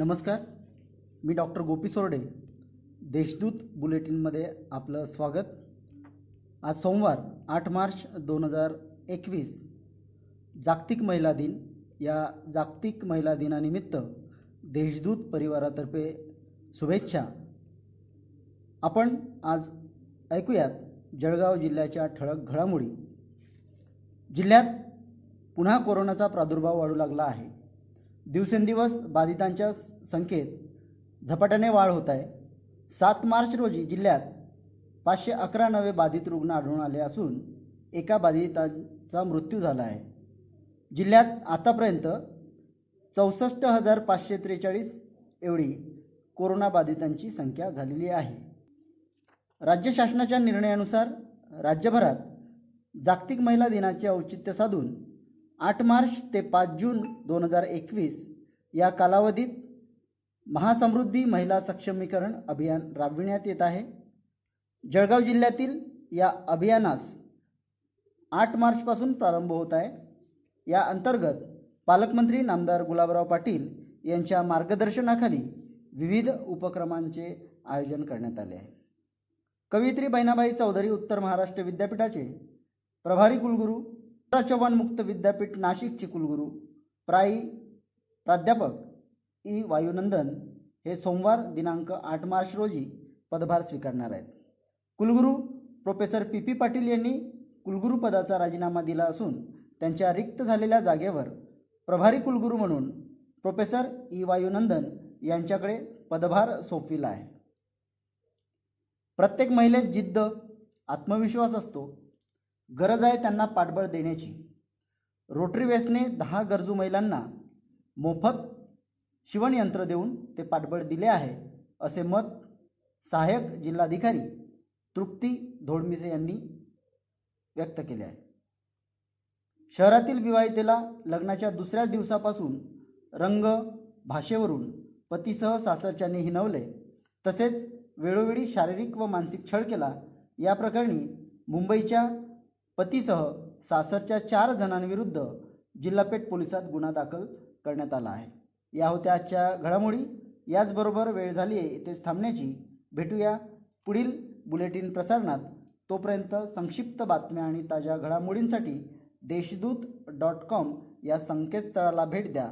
नमस्कार मी डॉक्टर गोपी सोरडे. देशदूत बुलेटिनमध्ये आपलं स्वागत. आज सोमवार आठ मार्च दोन हजार एकवीस. जागतिक महिला दिन. या जागतिक महिला दिनानिमित्त देशदूत परिवारातर्फे शुभेच्छा. आपण आज ऐकूयात जळगाव जिल्ह्याच्या ठळक घडामोडी. जिल्ह्यात पुन्हा कोरोनाचा प्रादुर्भाव वाढू लागला आहे. दिवसेंदिवस बाधितांच्या संख्येत झपाट्याने वाढ होत आहे. सात मार्च रोजी जिल्ह्यात पाचशे अकरा नवे बाधित रुग्ण आढळून आले असून एका बाधिताचा मृत्यू झाला आहे. जिल्ह्यात आतापर्यंत चौसष्ट हजार पाचशे त्रेचाळीस एवढी कोरोनाबाधितांची संख्या झालेली आहे. राज्य शासनाच्या निर्णयानुसार राज्यभरात जागतिक महिला दिनाचे औचित्य साधून आठ मार्च ते पाच जून दोन हजार एकवीस या कालावधीत महासमृद्धी महिला सक्षमीकरण अभियान राबविण्यात येत आहे. जळगाव जिल्ह्यातील या अभियानास आठ मार्चपासून प्रारंभ होत आहे. या अंतर्गत पालकमंत्री नामदार गुलाबराव पाटील यांच्या मार्गदर्शनाखाली विविध उपक्रमांचे आयोजन करण्यात आले आहे. कवयित्री बहिणाबाई चौधरी उत्तर महाराष्ट्र विद्यापीठाचे प्रभारी कुलगुरू चव्हाण मुक्त विद्यापीठ नाशिकचे कुलगुरू प्राई प्राध्यापक ई वायुनंदन हे सोमवार दिनांक आठ मार्च रोजी पदभार स्वीकारणार आहेत. कुलगुरू प्रोफेसर पी पी पाटील यांनी कुलगुरू पदाचा राजीनामा दिला असून त्यांच्या रिक्त झालेल्या जागेवर प्रभारी कुलगुरू म्हणून प्रोफेसर ई वायुनंदन यांच्याकडे पदभार सोपविला आहे. प्रत्येक महिलेत जिद्द आत्मविश्वास असतो. गरज आहे त्यांना पाठबळ देण्याची. रोटरी वेस्टने दहा गरजू महिलांना मोफत शिवणयंत्र देऊन ते पाठबळ दिले आहे असे मत सहाय्यक जिल्हाधिकारी तृप्ती धोडमिसे यांनी व्यक्त केले आहे. शहरातील विवाहितेला लग्नाच्या दुसऱ्या दिवसापासून रंग भाषेवरून पतीसह सासरच्याने हिनवले तसेच वेळोवेळी शारीरिक व मानसिक छळ केला या प्रकरणी मुंबईच्या पतीसह सासरच्या चार जणांविरुद्ध जिल्हापेठ पोलिसात गुन्हा दाखल करण्यात आला आहे. या होत्या आजच्या घडामोडी. याचबरोबर वेळ झाली आहे इथेच थांबण्याची. भेटूया पुढील बुलेटिन प्रसारणात. तोपर्यंत संक्षिप्त बातम्या आणि ताज्या घडामोडींसाठी देशदूत डॉट कॉम या संकेतस्थळाला भेट द्या.